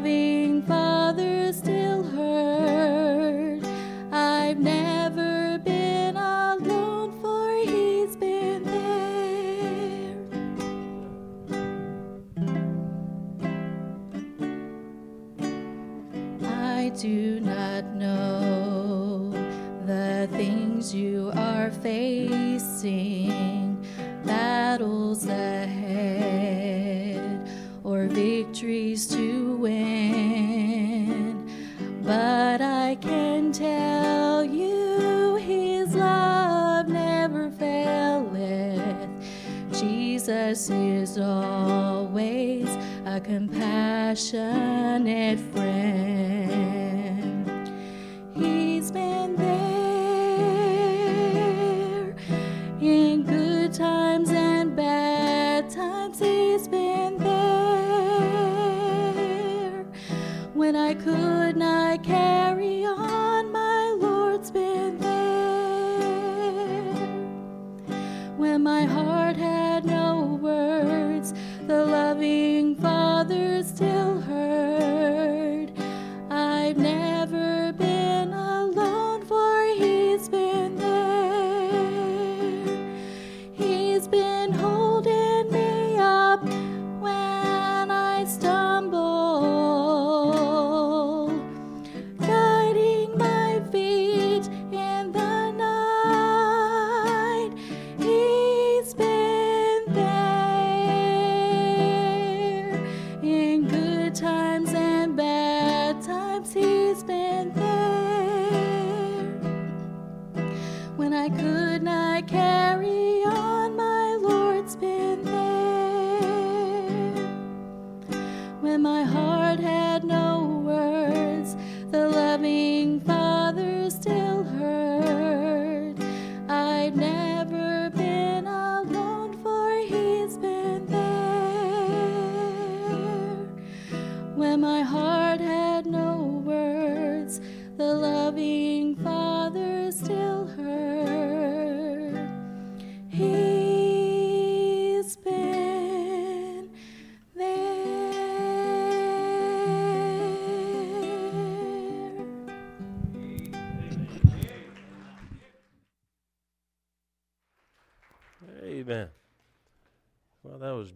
loving Father Still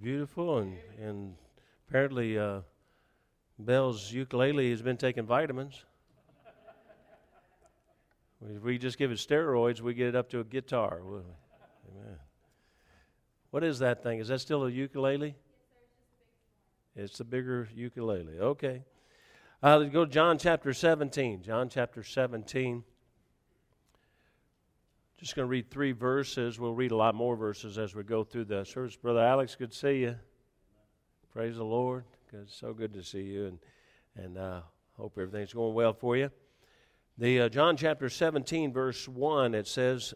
beautiful, and and apparently uh, Bell's ukulele has been taking vitamins. If we just give it steroids, we get it up to a guitar. Amen. What is that thing? Is that still a ukulele? It's a bigger ukulele. Okay. Uh, let's go to John chapter 17. John chapter 17. Just going to read three verses. We'll read a lot more verses as we go through the service. Brother Alex, good to see you. Praise the Lord. Good, so good to see you, and and uh, hope everything's going well for you. The uh, John chapter 17, verse 1, it says,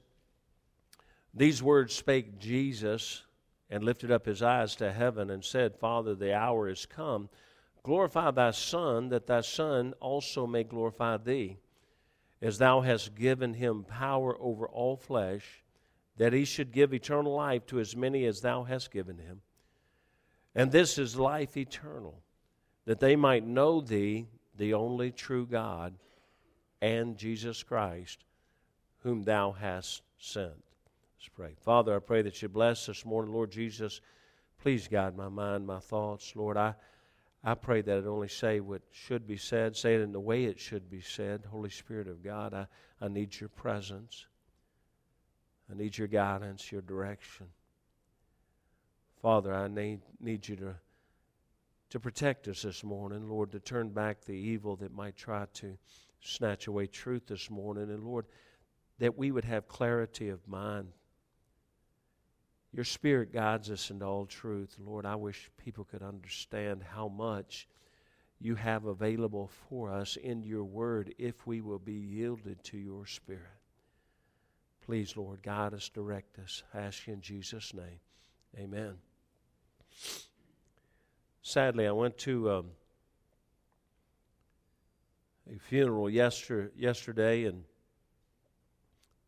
These words spake Jesus and lifted up his eyes to heaven and said, Father, the hour is come. Glorify thy Son, that thy Son also may glorify thee, as thou hast given him power over all flesh, that he should give eternal life to as many as thou hast given him. And this is life eternal, that they might know thee, the only true God, and Jesus Christ, whom thou hast sent. Let's pray. Father, I pray that you bless this morning, Lord Jesus. Please guide my mind, my thoughts. Lord, I, I pray that it only say what should be said, say it in the way it should be said. Holy Spirit of God, I, I need your presence. I need your guidance, your direction. Father, I need, need you to to protect us this morning, Lord, to turn back the evil that might try to snatch away truth this morning, and Lord, that we would have clarity of mind. Your Spirit guides us into all truth. Lord, I wish people could understand how much you have available for us in your word if we will be yielded to your Spirit. Please, Lord, guide us, direct us. I ask you in Jesus' name. Amen. Sadly, I went to um, a funeral yester, yesterday, and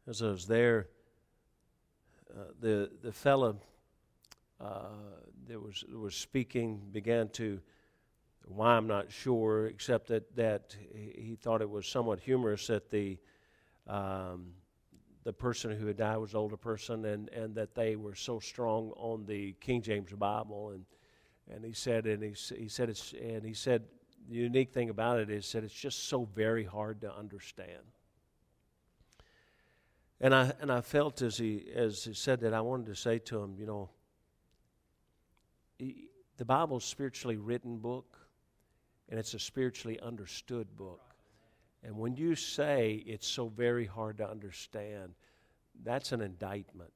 as I was there, the the fellow uh, that was was speaking began to why I'm not sure, except that that he thought it was somewhat humorous that the um, the person who had died was an older person, and, and that they were so strong on the King James Bible, and and he said, and he, he said it's, and he said the unique thing about it is that it's just so very hard to understand. And I and I felt as he as he said that I wanted to say to him, you know, he, the Bible's spiritually written book, and it's a spiritually understood book. And when you say it's so very hard to understand, that's an indictment.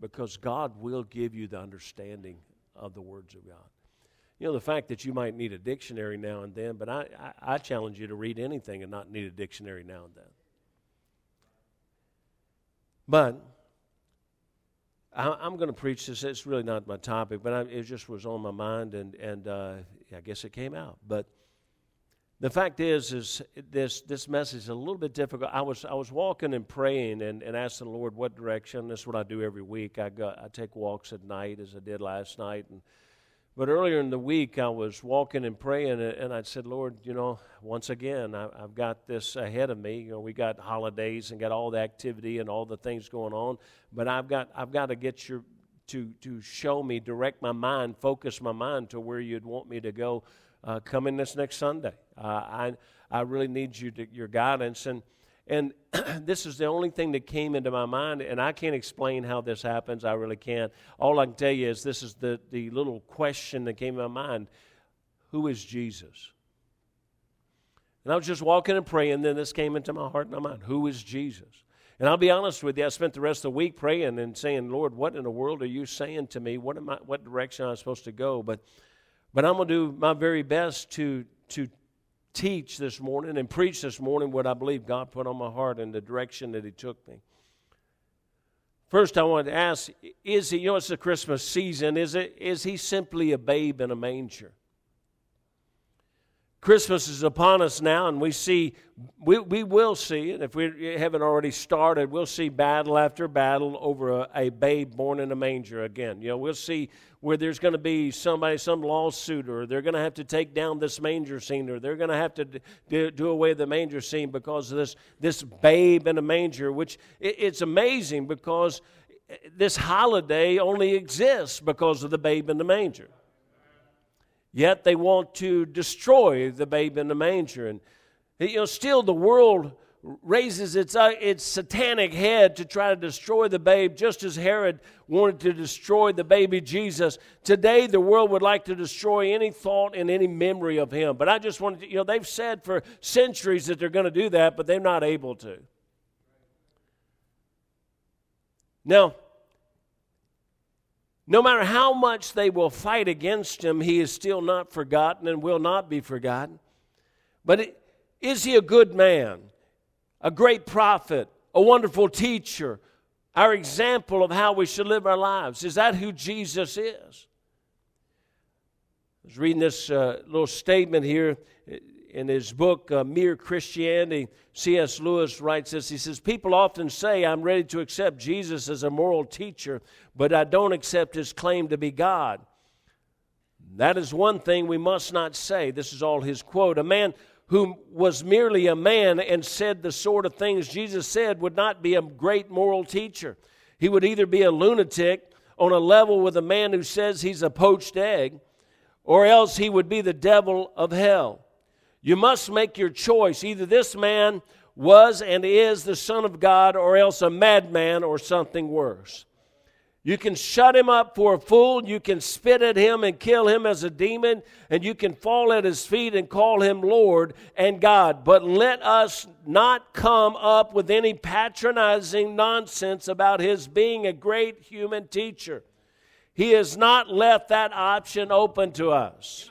Because God will give you the understanding of the words of God. You know, the fact that you might need a dictionary now and then, but I, I, I challenge you to read anything and not need a dictionary now and then. But I, am going to preach this. It's really not my topic, but I, it just was on my mind, and and uh, I guess it came out. But the fact is, is this this message is a little bit difficult. I was I was walking and praying and, and asking the Lord what direction. This is what I do every week. I go I take walks at night, as I did last night, and but earlier in the week, I was walking and praying, and I said, Lord, you know, once again, I, have got this ahead of me. You know, we got holidays and got all the activity and all the things going on, but I've got, I've got to get your, to, to show me, direct my mind, focus my mind to where you'd want me to go uh, coming this next Sunday. Uh, I, I really need you to, your guidance. And, and this is the only thing that came into my mind, and I can't explain how this happens. I really can't. All I can tell you is this is the, the little question that came in my mind Who is Jesus? And I was just walking and praying, then this came into my heart and my mind Who is Jesus? And I'll be honest with you, I spent the rest of the week praying and saying, Lord, what in the world are you saying to me? What, am I, what direction am I supposed to go? But, but I'm going to do my very best to, to teach this morning and preach this morning what I believe God put on my heart and the direction that He took me. First, I want to ask is He, you know, it's the Christmas season, is, it, is He simply a babe in a manger? Christmas is upon us now, and we see, we, we will see, and if we haven't already started, we'll see battle after battle over a, a babe born in a manger again. You know, we'll see where there's going to be somebody, some lawsuit, or they're going to have to take down this manger scene, or they're going to have to do, do away the manger scene because of this, this babe in a manger, which it, it's amazing because eh, this holiday only exists because of the babe in the manger. Yet they want to destroy the babe in the manger. And, you know, still the world raises its, uh, its satanic head to try to destroy the babe, just as Herod wanted to destroy the baby Jesus. Today, the world would like to destroy any thought and any memory of him. But I just wanted to, you know, they've said for centuries that they're going to do that, but they're not able to. Now, no matter how much they will fight against him, he is still not forgotten and will not be forgotten. But is he a good man, a great prophet, a wonderful teacher, our example of how we should live our lives? Is that who Jesus is? I was reading this uh, little statement here in his book, uh, Mere Christianity, C.S. Lewis writes this. He says, People often say, I'm ready to accept Jesus as a moral teacher, but I don't accept his claim to be God. That is one thing we must not say. This is all his quote. A man who was merely a man and said the sort of things Jesus said would not be a great moral teacher. He would either be a lunatic on a level with a man who says he's a poached egg, or else he would be the devil of hell. You must make your choice. Either this man was and is the Son of God, or else a madman or something worse. You can shut him up for a fool. You can spit at him and kill him as a demon. And you can fall at his feet and call him Lord and God. But let us not come up with any patronizing nonsense about his being a great human teacher. He has not left that option open to us.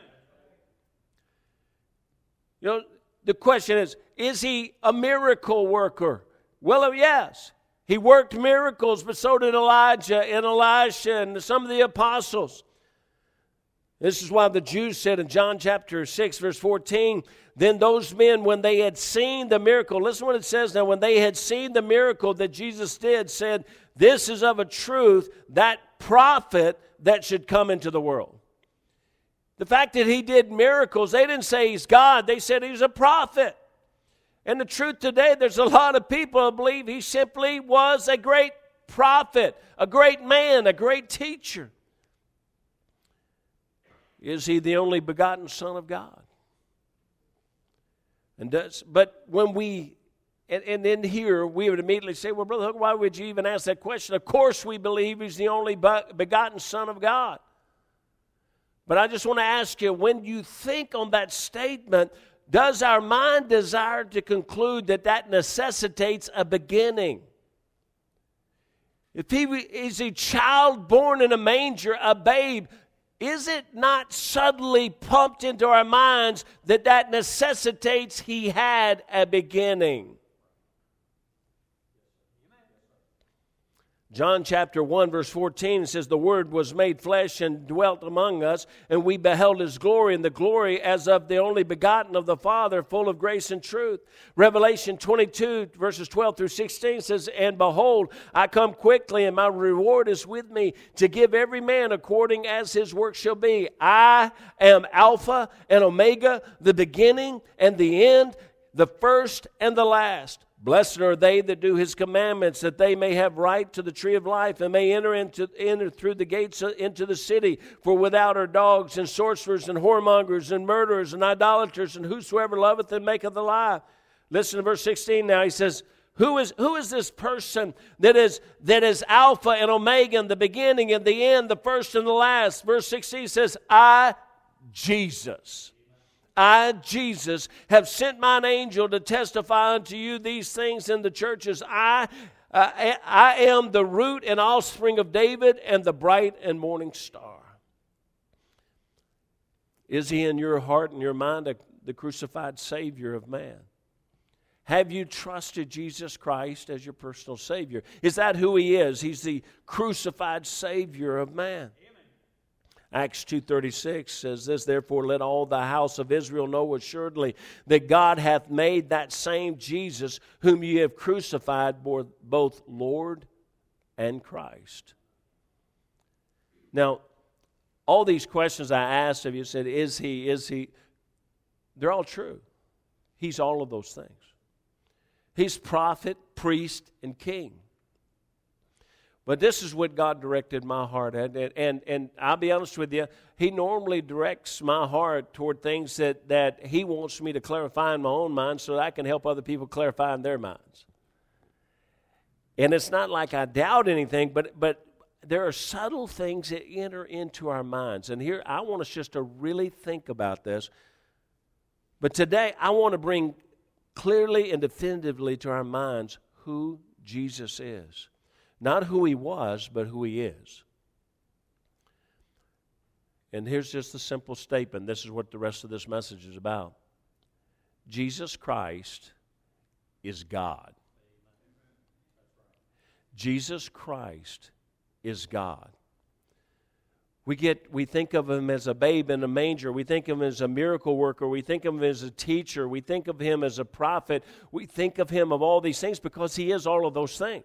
You know, the question is is he a miracle worker? Well, oh, yes. He worked miracles, but so did Elijah and Elisha and some of the apostles. This is why the Jews said in John chapter 6, verse 14, then those men, when they had seen the miracle, listen what it says now, when they had seen the miracle that Jesus did, said, This is of a truth that prophet that should come into the world. The fact that he did miracles, they didn't say he's God, they said he's a prophet. And the truth today, there's a lot of people who believe he simply was a great prophet, a great man, a great teacher. Is he the only begotten Son of God? And does, but when we, and, and then here, we would immediately say, well, Brother Hook, why would you even ask that question? Of course, we believe he's the only begotten Son of God. But I just want to ask you when you think on that statement, does our mind desire to conclude that that necessitates a beginning? If he is a child born in a manger, a babe, is it not suddenly pumped into our minds that that necessitates he had a beginning? John chapter 1, verse 14 says, The Word was made flesh and dwelt among us, and we beheld His glory, and the glory as of the only begotten of the Father, full of grace and truth. Revelation 22, verses 12 through 16 says, And behold, I come quickly, and my reward is with me to give every man according as his work shall be. I am Alpha and Omega, the beginning and the end, the first and the last. Blessed are they that do his commandments, that they may have right to the tree of life and may enter into enter through the gates into the city. For without are dogs and sorcerers and whoremongers and murderers and idolaters and whosoever loveth and maketh a lie. Listen to verse 16 now. He says, who is, who is this person that is, that is Alpha and Omega, and the beginning and the end, the first and the last? Verse 16 says, I, Jesus I, Jesus, have sent mine angel to testify unto you these things in the churches. I, uh, I am the root and offspring of David and the bright and morning star. Is he in your heart and your mind a, the crucified Savior of man? Have you trusted Jesus Christ as your personal Savior? Is that who He is? He's the crucified Savior of man. Acts 2:36 says this therefore let all the house of Israel know assuredly that God hath made that same Jesus whom ye have crucified both Lord and Christ. Now all these questions I asked of you said is he is he they're all true. He's all of those things. He's prophet, priest and king. But this is what God directed my heart. And, and, and I'll be honest with you, He normally directs my heart toward things that, that He wants me to clarify in my own mind so that I can help other people clarify in their minds. And it's not like I doubt anything, but, but there are subtle things that enter into our minds. And here, I want us just to really think about this. But today, I want to bring clearly and definitively to our minds who Jesus is. Not who he was, but who he is. And here's just a simple statement. This is what the rest of this message is about. Jesus Christ is God. Jesus Christ is God. We get we think of him as a babe in a manger. We think of him as a miracle worker. We think of him as a teacher. We think of him as a prophet. We think of him of all these things because he is all of those things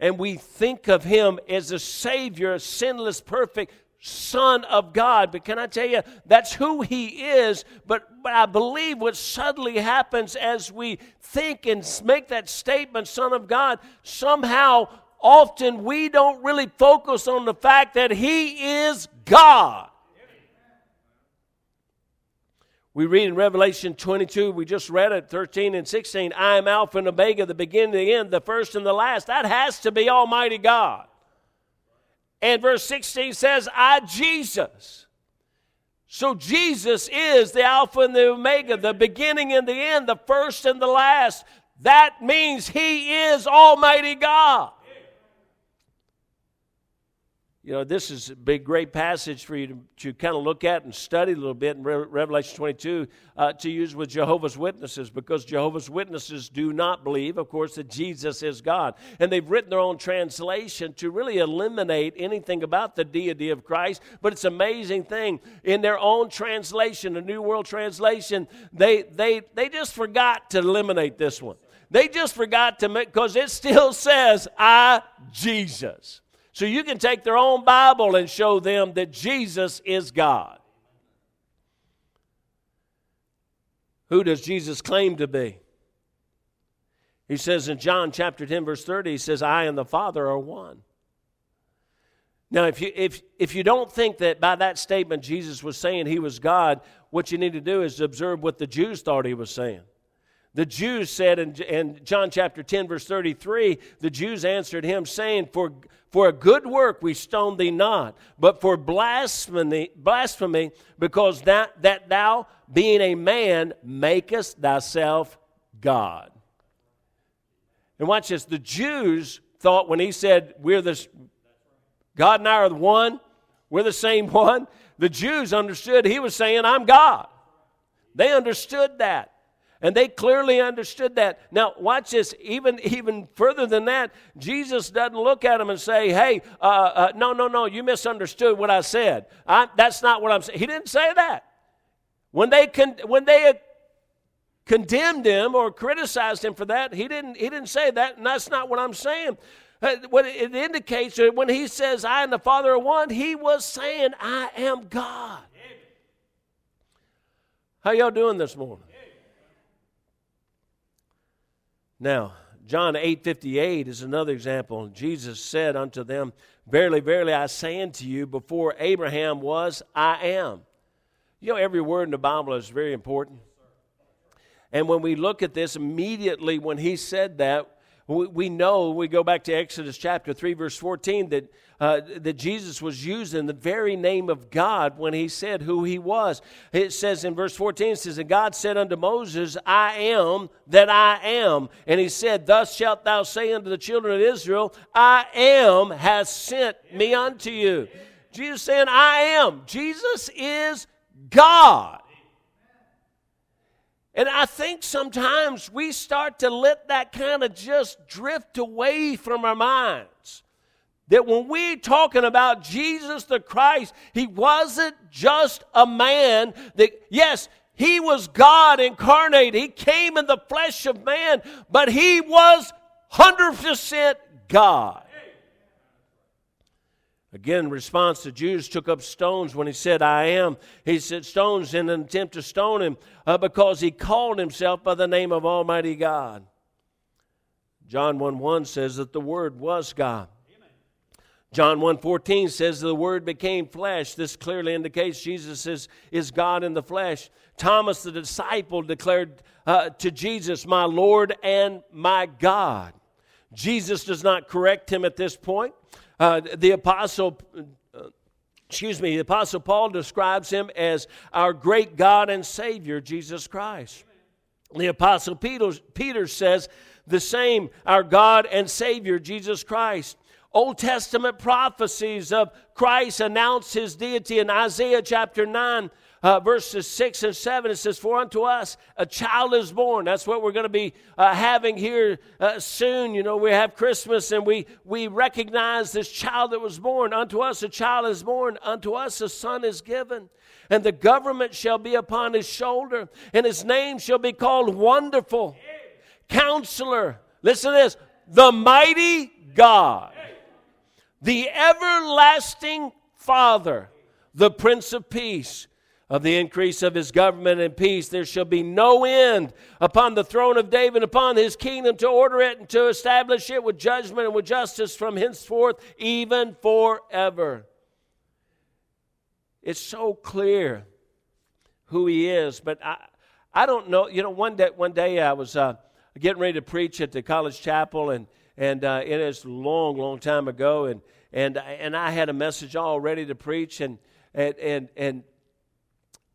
and we think of him as a Savior, a sinless, perfect Son of God. But can I tell you, that's who he is. But, but I believe what suddenly happens as we think and make that statement, Son of God, somehow, often we don't really focus on the fact that he is God. We read in Revelation 22, we just read it, 13 and 16, I am Alpha and Omega, the beginning and the end, the first and the last. That has to be Almighty God. And verse 16 says, I, Jesus. So Jesus is the Alpha and the Omega, the beginning and the end, the first and the last. That means He is Almighty God. You know, this is a big, great passage for you to, to kind of look at and study a little bit in Re- Revelation 22 uh, to use with Jehovah's Witnesses because Jehovah's Witnesses do not believe, of course, that Jesus is God. And they've written their own translation to really eliminate anything about the deity of Christ. But it's an amazing thing. In their own translation, the New World Translation, they, they, they just forgot to eliminate this one. They just forgot to make, because it still says, I, Jesus. So you can take their own Bible and show them that Jesus is God. Who does Jesus claim to be? He says in John chapter 10, verse 30, he says, I and the Father are one. Now, if you, if, if you don't think that by that statement Jesus was saying he was God, what you need to do is observe what the Jews thought he was saying. The Jews said in, in John chapter 10, verse 33, the Jews answered him, saying, For for a good work we stone thee not, but for blasphemy, blasphemy because that, that thou, being a man, makest thyself God. And watch this. The Jews thought when he said, We're this, God and I are the one, we're the same one, the Jews understood he was saying, I'm God. They understood that. And they clearly understood that. Now, watch this. Even, even further than that, Jesus doesn't look at them and say, hey, uh, uh, no, no, no, you misunderstood what I said. I, that's not what I'm saying. He didn't say that. When they, con- when they condemned him or criticized him for that, he didn't, he didn't say that, and that's not what I'm saying. Uh, what it indicates that when he says, I and the Father are one, he was saying, I am God. How y'all doing this morning? Now, John 8 58 is another example. Jesus said unto them, Verily, verily, I say unto you, before Abraham was, I am. You know, every word in the Bible is very important. And when we look at this, immediately when he said that, we know, we go back to Exodus chapter 3, verse 14, that, uh, that Jesus was using the very name of God when he said who he was. It says in verse 14, it says, And God said unto Moses, I am that I am. And he said, Thus shalt thou say unto the children of Israel, I am has sent me unto you. Jesus saying, I am. Jesus is God. And I think sometimes we start to let that kind of just drift away from our minds. That when we're talking about Jesus the Christ, he wasn't just a man that, yes, he was God incarnate. He came in the flesh of man, but he was 100% God. Again, in response, the Jews took up stones when he said, I am. He said stones in an attempt to stone him uh, because he called himself by the name of Almighty God. John 1 1 says that the Word was God. John 1.14 says the Word became flesh. This clearly indicates Jesus is, is God in the flesh. Thomas the disciple declared uh, to Jesus, My Lord and my God. Jesus does not correct him at this point. Uh, the apostle, uh, excuse me, the apostle Paul describes him as our great God and Savior, Jesus Christ. The apostle Peter, Peter says the same, our God and Savior, Jesus Christ. Old Testament prophecies of Christ announce his deity in Isaiah chapter 9 uh, verses 6 and 7, it says, For unto us a child is born. That's what we're going to be uh, having here uh, soon. You know, we have Christmas and we, we recognize this child that was born. Unto us a child is born, unto us a son is given. And the government shall be upon his shoulder, and his name shall be called Wonderful, Counselor. Listen to this the mighty God, the everlasting Father, the Prince of Peace of the increase of his government and peace. There shall be no end upon the throne of David, upon his kingdom to order it and to establish it with judgment and with justice from henceforth, even forever. It's so clear who He is. But I, I don't know. You know, one day, one day I was uh, getting ready to preach at the college chapel, and and uh, it is long, long time ago, and and and I had a message all ready to preach, and and and, and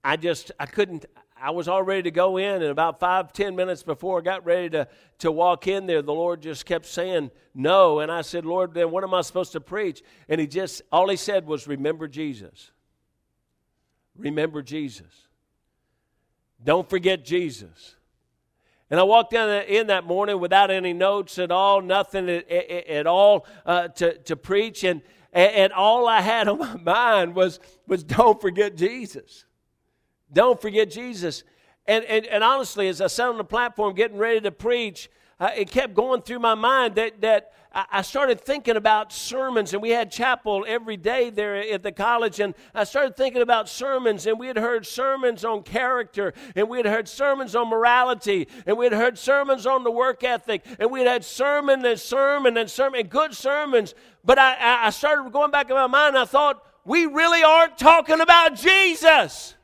I just I couldn't. I was all ready to go in, and about five, ten minutes before I got ready to, to walk in there, the Lord just kept saying no. And I said, Lord, then what am I supposed to preach? And he just, all he said was, Remember Jesus. Remember Jesus. Don't forget Jesus. And I walked in that morning without any notes at all, nothing at, at all uh, to, to preach. And, and all I had on my mind was, was don't forget Jesus. Don't forget Jesus. And, and, and honestly, as I sat on the platform getting ready to preach, uh, it kept going through my mind that, that I started thinking about sermons, and we had chapel every day there at the college. And I started thinking about sermons, and we had heard sermons on character, and we had heard sermons on morality, and we had heard sermons on the work ethic, and we had had sermon and sermon and sermon, and good sermons. But I, I started going back in my mind, and I thought, we really aren't talking about Jesus.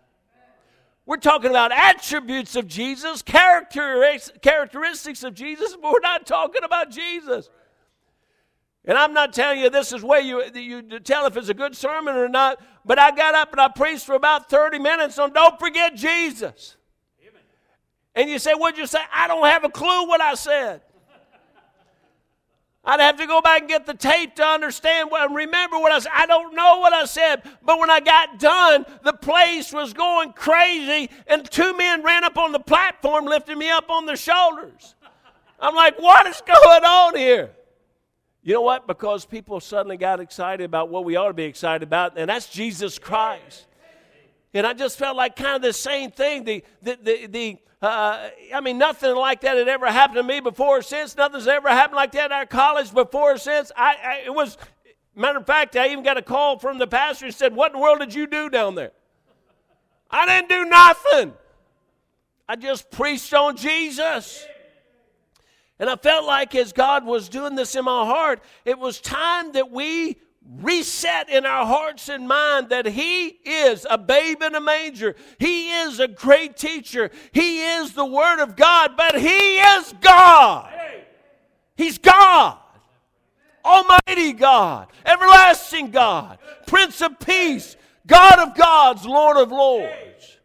We're talking about attributes of Jesus, characteristics of Jesus, but we're not talking about Jesus. And I'm not telling you this is where you, you tell if it's a good sermon or not, but I got up and I preached for about 30 minutes on don't forget Jesus. Amen. And you say, What'd you say? I don't have a clue what I said. I'd have to go back and get the tape to understand and remember what I said. I don't know what I said, but when I got done, the place was going crazy, and two men ran up on the platform, lifting me up on their shoulders. I'm like, what is going on here? You know what? Because people suddenly got excited about what we ought to be excited about, and that's Jesus Christ. And I just felt like kind of the same thing. The, the, the, the uh, I mean, nothing like that had ever happened to me before or since. Nothing's ever happened like that at our college before or since. I, I, it was, matter of fact, I even got a call from the pastor and said, What in the world did you do down there? I didn't do nothing. I just preached on Jesus. And I felt like as God was doing this in my heart, it was time that we reset in our hearts and mind that He is a babe in a manger. He is a great teacher. He is the Word of God, but He is God. He's God. Almighty God, everlasting God, Prince of Peace, God of gods, Lord of lords.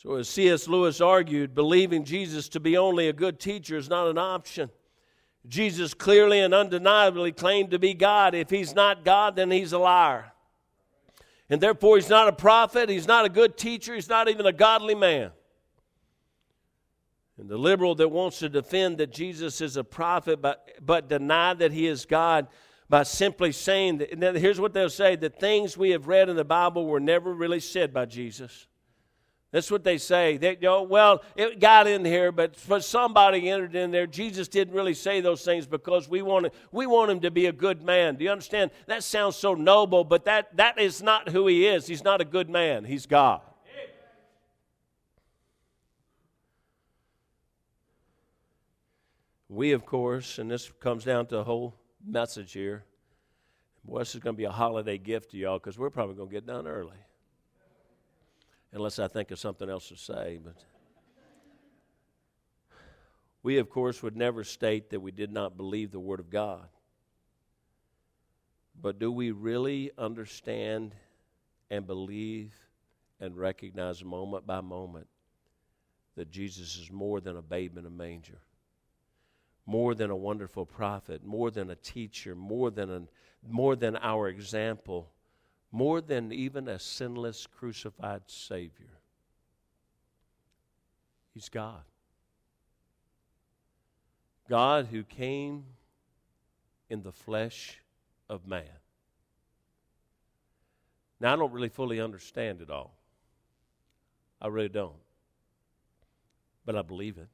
So, as C.S. Lewis argued, believing Jesus to be only a good teacher is not an option. Jesus clearly and undeniably claimed to be God. If he's not God, then he's a liar. And therefore, he's not a prophet, he's not a good teacher, he's not even a godly man. And the liberal that wants to defend that Jesus is a prophet but, but deny that he is God by simply saying that, here's what they'll say the things we have read in the Bible were never really said by Jesus. That's what they say. They, well, it got in here, but for somebody entered in there. Jesus didn't really say those things because we want, we want him to be a good man. Do you understand? That sounds so noble, but that, that is not who he is. He's not a good man, he's God. We, of course, and this comes down to a whole message here. Boy, this is going to be a holiday gift to y'all because we're probably going to get done early unless I think of something else to say. But we, of course, would never state that we did not believe the Word of God. But do we really understand and believe and recognize moment by moment that Jesus is more than a babe in a manger? More than a wonderful prophet, more than a teacher, more than, an, more than our example more than even a sinless crucified Savior. He's God. God who came in the flesh of man. Now, I don't really fully understand it all. I really don't. But I believe it.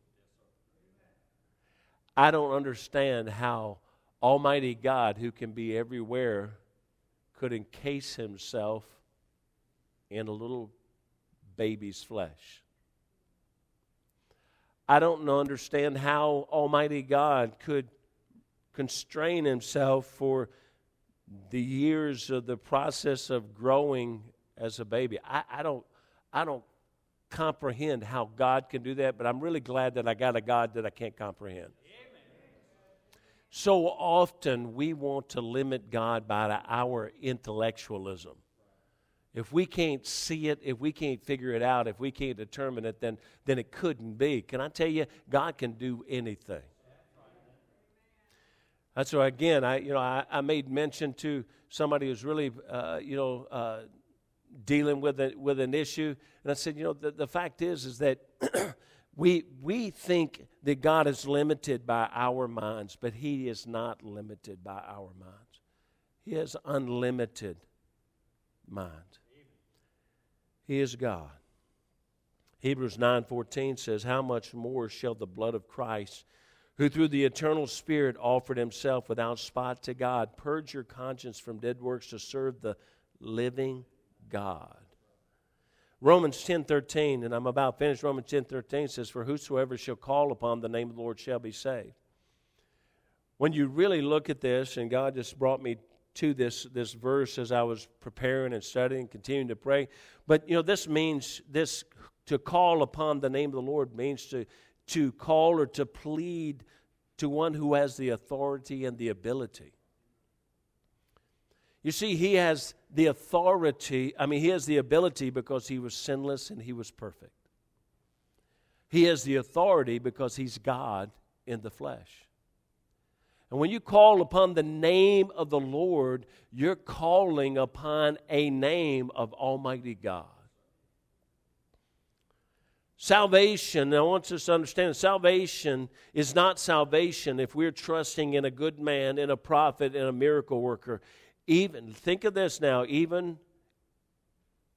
I don't understand how Almighty God, who can be everywhere could encase himself in a little baby's flesh. I don't understand how Almighty God could constrain himself for the years of the process of growing as a baby. I, I don't I don't comprehend how God can do that, but I'm really glad that I got a God that I can't comprehend. So often we want to limit God by our intellectualism. If we can't see it, if we can't figure it out, if we can't determine it, then, then it couldn't be. Can I tell you, God can do anything. That's why, again, I, you know, I, I made mention to somebody who's really, uh, you know, uh, dealing with, a, with an issue. And I said, you know, the, the fact is, is that we, we think that God is limited by our minds, but He is not limited by our minds. He has unlimited mind. He is God. Hebrews 9:14 says, "How much more shall the blood of Christ, who through the eternal Spirit offered himself without spot to God, purge your conscience from dead works to serve the living God?" Romans 10:13, and I'm about finished. Romans 10:13 says, "For whosoever shall call upon the name of the Lord shall be saved." When you really look at this, and God just brought me to this, this verse as I was preparing and studying, continuing to pray. But you know, this means this to call upon the name of the Lord means to to call or to plead to one who has the authority and the ability. You see, he has the authority, I mean, he has the ability because he was sinless and he was perfect. He has the authority because he's God in the flesh. And when you call upon the name of the Lord, you're calling upon a name of Almighty God. Salvation, I want us to understand salvation is not salvation if we're trusting in a good man, in a prophet, in a miracle worker. Even, think of this now, even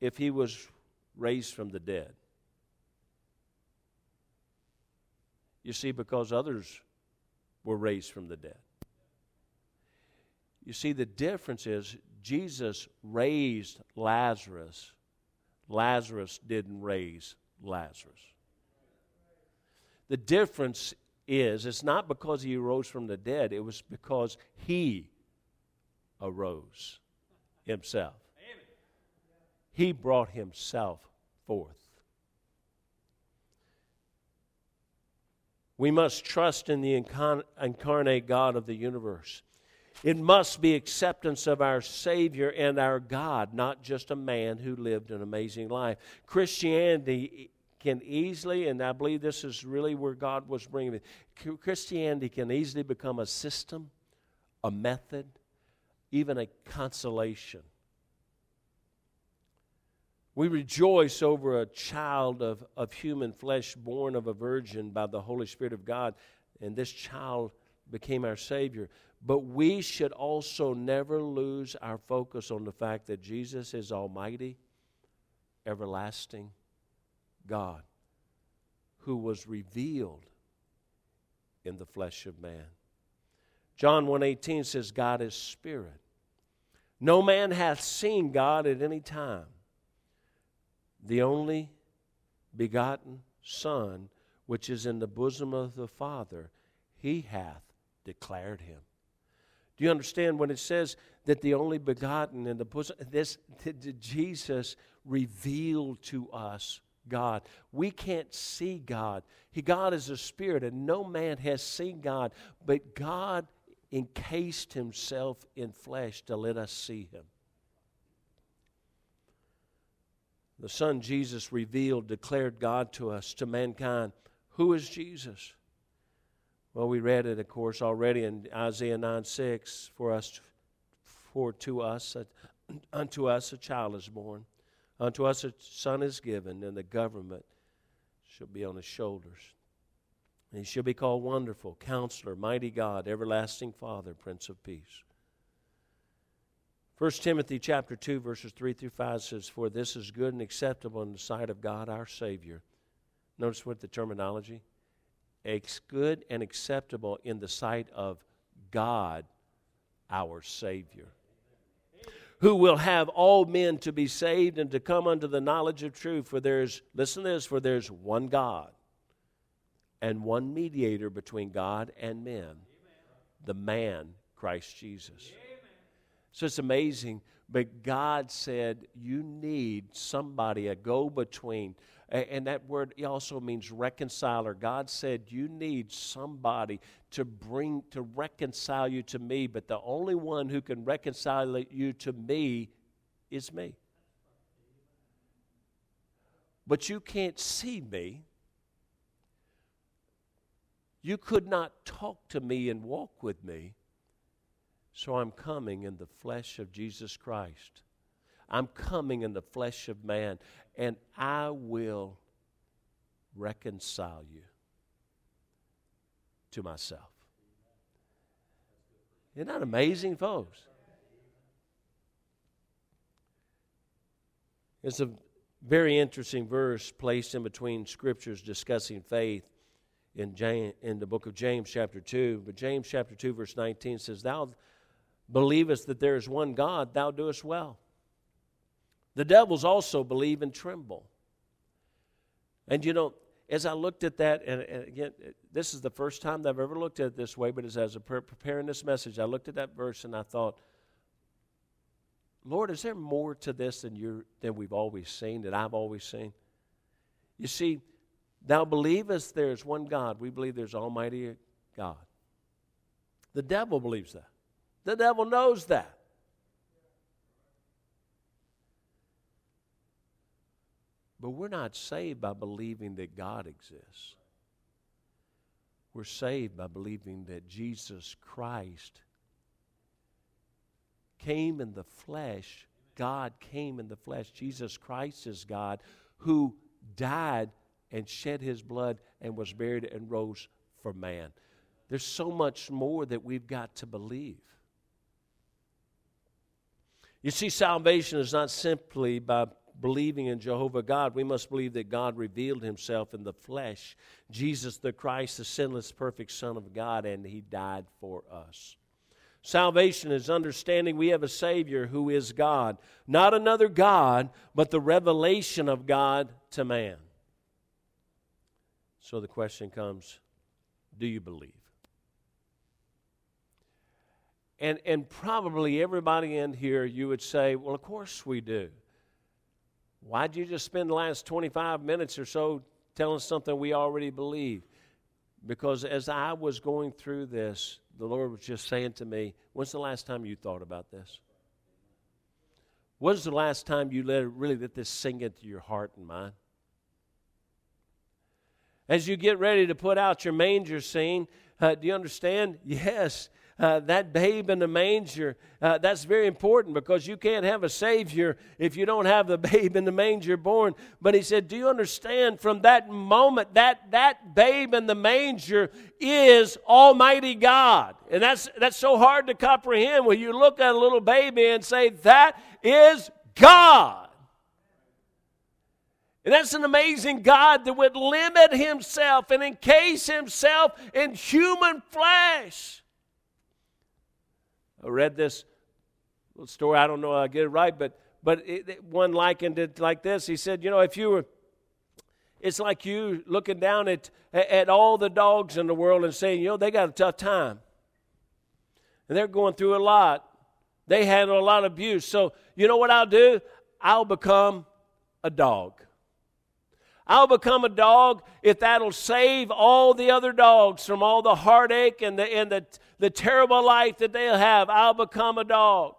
if he was raised from the dead. You see, because others were raised from the dead. You see, the difference is Jesus raised Lazarus, Lazarus didn't raise Lazarus. The difference is it's not because he rose from the dead, it was because he arose himself. He brought himself forth. We must trust in the incarnate God of the universe. It must be acceptance of our Savior and our God, not just a man who lived an amazing life. Christianity can easily, and I believe this is really where God was bringing me, Christianity can easily become a system, a method, even a consolation. We rejoice over a child of, of human flesh born of a virgin by the Holy Spirit of God, and this child became our Savior. But we should also never lose our focus on the fact that Jesus is Almighty, everlasting God, who was revealed in the flesh of man. John 1:18 says God is spirit. No man hath seen God at any time. The only begotten Son, which is in the bosom of the Father, he hath declared him. Do you understand when it says that the only begotten in the bosom, this Jesus revealed to us God. We can't see God. He, God is a spirit, and no man has seen God, but God encased himself in flesh to let us see him. The Son Jesus revealed, declared God to us, to mankind. Who is Jesus? Well, we read it, of course, already in Isaiah 9 6. For us, for to us, unto us a child is born, unto us a son is given, and the government shall be on his shoulders. And he shall be called Wonderful, Counselor, Mighty God, Everlasting Father, Prince of Peace. 1 Timothy chapter 2, verses 3 through 5 says, For this is good and acceptable in the sight of God our Savior. Notice what the terminology? It's good and acceptable in the sight of God our Savior. Who will have all men to be saved and to come unto the knowledge of truth. For there's, listen to this, for there's one God and one mediator between God and men, the man, Christ Jesus. So it's amazing. But God said, You need somebody, a go between. And that word also means reconciler. God said, You need somebody to bring, to reconcile you to me. But the only one who can reconcile you to me is me. But you can't see me. You could not talk to me and walk with me. So I'm coming in the flesh of Jesus Christ. I'm coming in the flesh of man, and I will reconcile you to myself. Isn't that amazing, folks? It's a very interesting verse placed in between scriptures discussing faith in, James, in the book of James, chapter 2. But James, chapter 2, verse 19 says, Thou believest that there is one God, thou doest well. The devils also believe and tremble. And you know, as I looked at that, and, and again, this is the first time that I've ever looked at it this way, but as I was preparing this message, I looked at that verse and I thought, Lord, is there more to this than, you than we've always seen, that I've always seen? You see, thou believest there is one God. We believe there's Almighty God. The devil believes that. The devil knows that. But we're not saved by believing that God exists. We're saved by believing that Jesus Christ came in the flesh. God came in the flesh. Jesus Christ is God who died and shed his blood and was buried and rose for man. There's so much more that we've got to believe. You see, salvation is not simply by believing in Jehovah God, we must believe that God revealed himself in the flesh, Jesus the Christ, the sinless, perfect Son of God, and he died for us. Salvation is understanding we have a Savior who is God, not another God, but the revelation of God to man. So the question comes do you believe? And, and probably everybody in here, you would say, well, of course we do. Why'd you just spend the last 25 minutes or so telling something we already believe? Because as I was going through this, the Lord was just saying to me, When's the last time you thought about this? When's the last time you let really let this sink into your heart and mind? As you get ready to put out your manger scene, uh, do you understand? Yes, uh, that babe in the manger, uh, that's very important because you can't have a Savior if you don't have the babe in the manger born. But he said, Do you understand from that moment that that babe in the manger is Almighty God? And that's, that's so hard to comprehend when you look at a little baby and say, That is God. And that's an amazing God that would limit himself and encase himself in human flesh. I read this little story. I don't know if I get it right, but but it, one likened it like this. He said, you know, if you were, it's like you looking down at at all the dogs in the world and saying, you know, they got a tough time, and they're going through a lot. They handle a lot of abuse. So you know what I'll do? I'll become a dog. I'll become a dog if that'll save all the other dogs from all the heartache and the, and the, the terrible life that they'll have. I'll become a dog.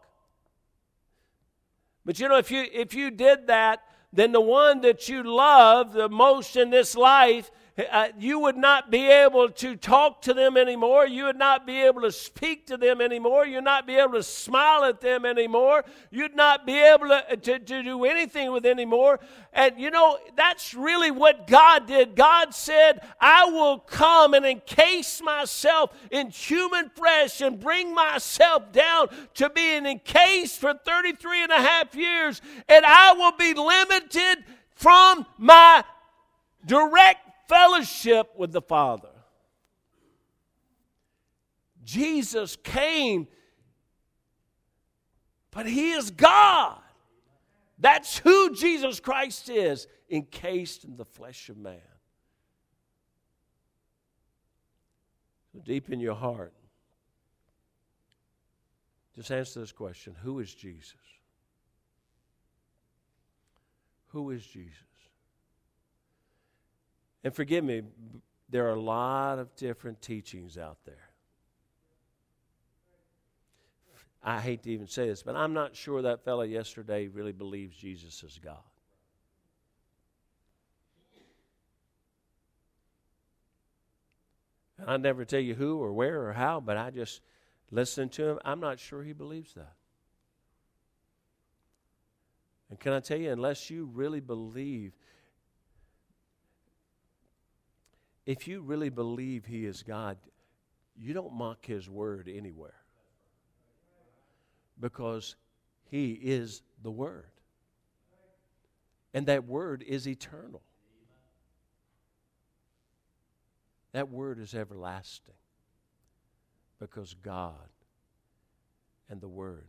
But you know, if you, if you did that, then the one that you love the most in this life uh, you would not be able to talk to them anymore. You would not be able to speak to them anymore. You'd not be able to smile at them anymore. You'd not be able to, to, to do anything with anymore. And you know, that's really what God did. God said, I will come and encase myself in human flesh and bring myself down to being encased for 33 and a half years, and I will be limited from my direct fellowship with the Father. Jesus came, but He is God. That's who Jesus Christ is, encased in the flesh of man. Deep in your heart, Just answer this question Who is Jesus? Who is Jesus? And forgive me, there are a lot of different teachings out there. I hate to even say this, but I'm not sure that fellow yesterday really believes Jesus is God. And I never tell you who or where or how, but I just listen to him. I'm not sure he believes that. And can I tell you, unless you really believe, if you really believe he is God, you don't mock his word anywhere. Because he is the word. And that word is eternal. That word is everlasting because God and the Word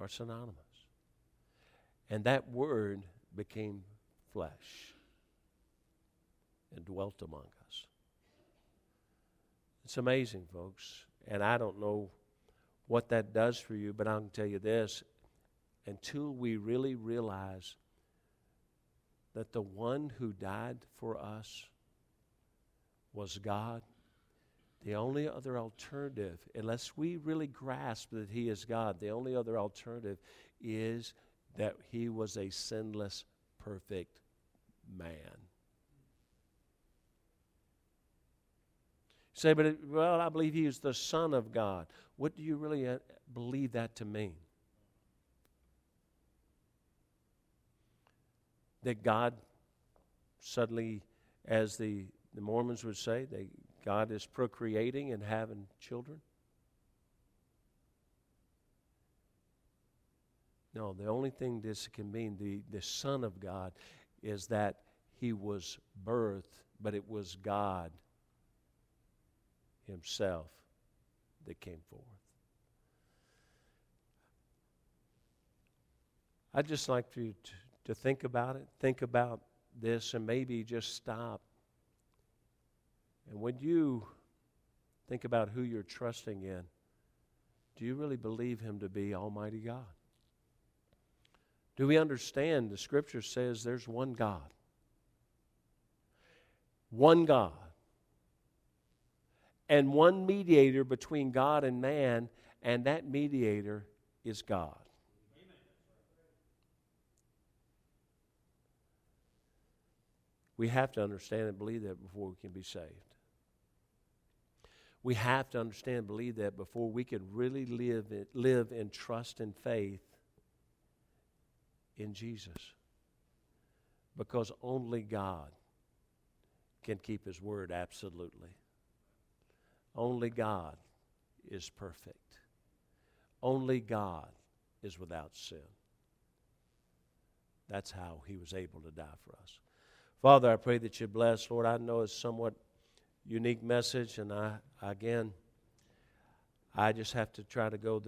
are synonymous. And that Word became flesh and dwelt among us. It's amazing, folks. And I don't know what that does for you, but I can tell you this until we really realize that the one who died for us was God. The only other alternative, unless we really grasp that He is God, the only other alternative is that He was a sinless, perfect man. Say, but it, well, I believe He is the Son of God. What do you really uh, believe that to mean? That God suddenly, as the the Mormons would say they, God is procreating and having children. No, the only thing this can mean, the, the Son of God, is that he was birthed, but it was God himself that came forth. I'd just like you to, to think about it, think about this, and maybe just stop and when you think about who you're trusting in, do you really believe Him to be Almighty God? Do we understand the Scripture says there's one God? One God. And one mediator between God and man, and that mediator is God. We have to understand and believe that before we can be saved. We have to understand and believe that before we can really live, in, live in trust and faith in Jesus. Because only God can keep His word absolutely. Only God is perfect. Only God is without sin. That's how He was able to die for us. Father, I pray that you bless. Lord, I know it's somewhat unique message, and I again, I just have to try to go